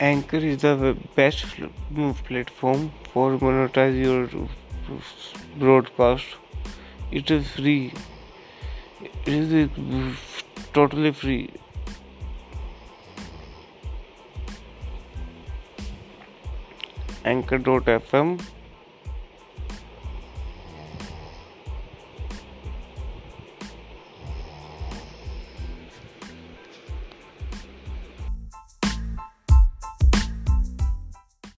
Anchor is the best platform for monetize your broadcast. It is free. It is uh, totally free. Anchor.fm